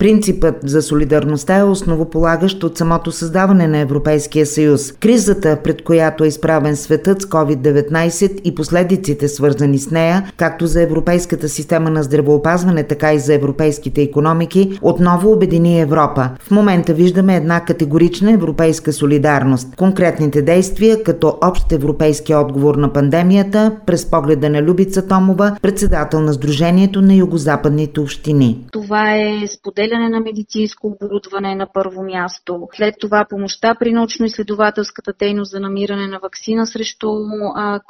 Принципът за солидарността е основополагащ от самото създаване на Европейския съюз. Кризата, пред която е изправен светът с COVID-19 и последиците свързани с нея, както за европейската система на здравеопазване, така и за европейските економики, отново обедини Европа. В момента виждаме една категорична европейска солидарност. Конкретните действия като общ европейски отговор на пандемията през погледа на Любица Томова, председател на Сдружението на югозападните общини. Това е споделяне определяне на медицинско оборудване на първо място. След това помощта при научно-изследователската дейност за намиране на вакцина срещу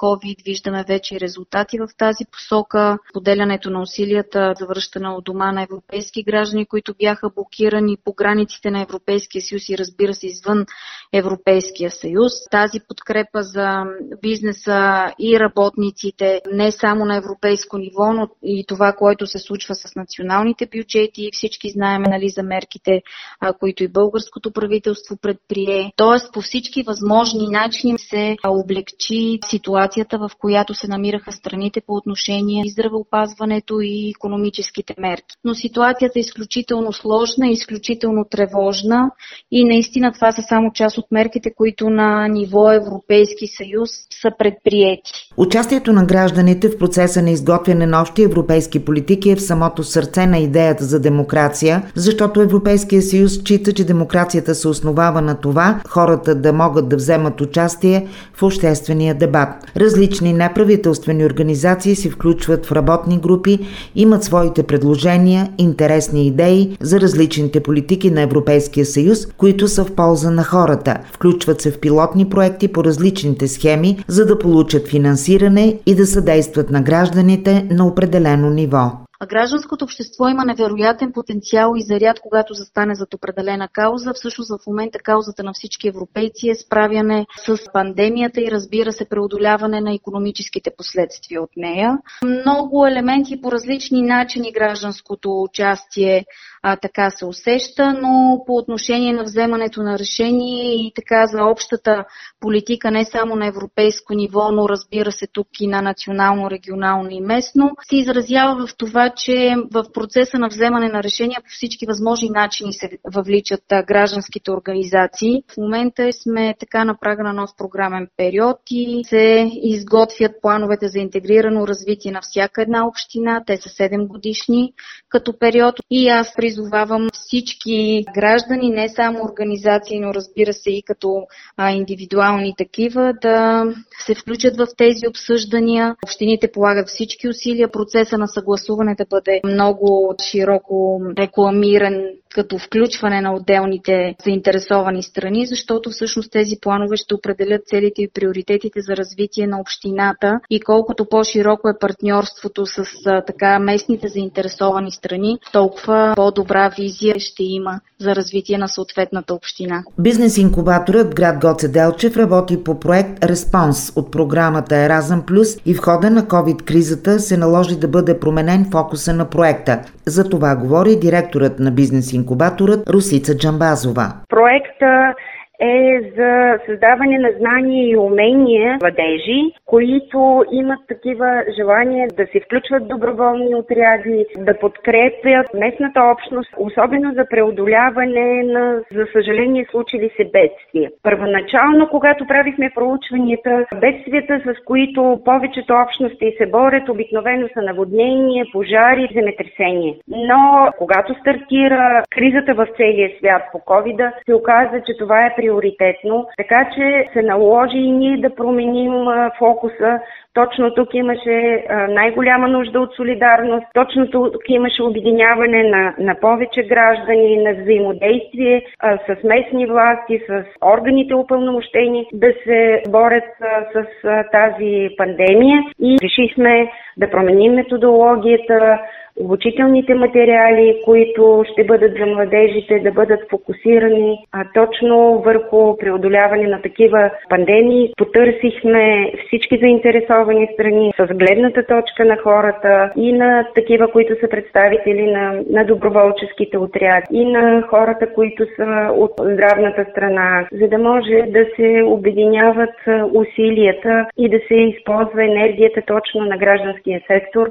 COVID. Виждаме вече резултати в тази посока. Поделянето на усилията за връщане от дома на европейски граждани, които бяха блокирани по границите на Европейския съюз и разбира се извън Европейския съюз. Тази подкрепа за бизнеса и работниците не само на европейско ниво, но и това, което се случва с националните бюджети. Всички знаем знаем нали, за мерките, а, които и българското правителство предприе. Тоест по всички възможни начини се облегчи ситуацията, в която се намираха страните по отношение и здравеопазването и економическите мерки. Но ситуацията е изключително сложна, изключително тревожна и наистина това са само част от мерките, които на ниво Европейски съюз са предприяти. Участието на гражданите в процеса на изготвяне на общи европейски политики е в самото сърце на идеята за демокрация, защото Европейския съюз счита, че демокрацията се основава на това хората да могат да вземат участие в обществения дебат. Различни неправителствени организации се включват в работни групи, имат своите предложения, интересни идеи за различните политики на Европейския съюз, които са в полза на хората. Включват се в пилотни проекти по различните схеми, за да получат финансиране и да съдействат на гражданите на определено ниво. А гражданското общество има невероятен потенциал и заряд, когато застане зад определена кауза. Всъщност в момента каузата на всички европейци е справяне с пандемията и разбира се преодоляване на економическите последствия от нея. Много елементи по различни начини гражданското участие а, така се усеща, но по отношение на вземането на решение и така за общата политика не само на европейско ниво, но разбира се тук и на национално, регионално и местно, се изразява в това, че в процеса на вземане на решения по всички възможни начини се въвличат гражданските организации. В момента сме така на прага на нов програмен период и се изготвят плановете за интегрирано развитие на всяка една община. Те са 7 годишни като период и аз призовавам всички граждани, не само организации, но разбира се и като индивидуални такива, да се включат в тези обсъждания. Общините полагат всички усилия процеса на съгласуване да бъде много широко рекламиран като включване на отделните заинтересовани страни, защото всъщност тези планове ще определят целите и приоритетите за развитие на общината и колкото по-широко е партньорството с така местните заинтересовани страни, толкова по-добра визия ще има за развитие на съответната община. Бизнес инкубаторът град Гоце Делчев работи по проект Респонс от програмата Еразъм Плюс и в хода на COVID-кризата се наложи да бъде променен фокуса на проекта. За това говори директорът на бизнес инкубаторът Русица Джамбазова. Проекта е за създаване на знания и умения младежи, които имат такива желания да се включват доброволни отряди, да подкрепят местната общност, особено за преодоляване на, за съжаление, случили се бедствия. Първоначално, когато правихме проучванията, бедствията, с които повечето общности се борят, обикновено са наводнения, пожари, земетресения. Но когато стартира кризата в целия свят по COVID, се оказа, че това е при приоритетно, така че се наложи и ние да променим фокуса. Точно тук имаше най-голяма нужда от солидарност, точно тук имаше обединяване на, на повече граждани, на взаимодействие а, с местни власти, с органите упълномощени да се борят а, с а, тази пандемия. И решихме да променим методологията, обучителните материали, които ще бъдат за младежите, да бъдат фокусирани а точно върху преодоляване на такива пандемии. Потърсихме всички заинтересовани страни с гледната точка на хората и на такива, които са представители на, на доброволческите отряди и на хората, които са от здравната страна, за да може да се обединяват усилията и да се използва енергията точно на гражданския сектор,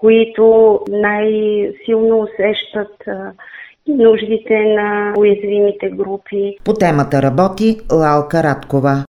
които най-силно усещат нуждите на уязвимите групи. По темата работи Лалка Радкова.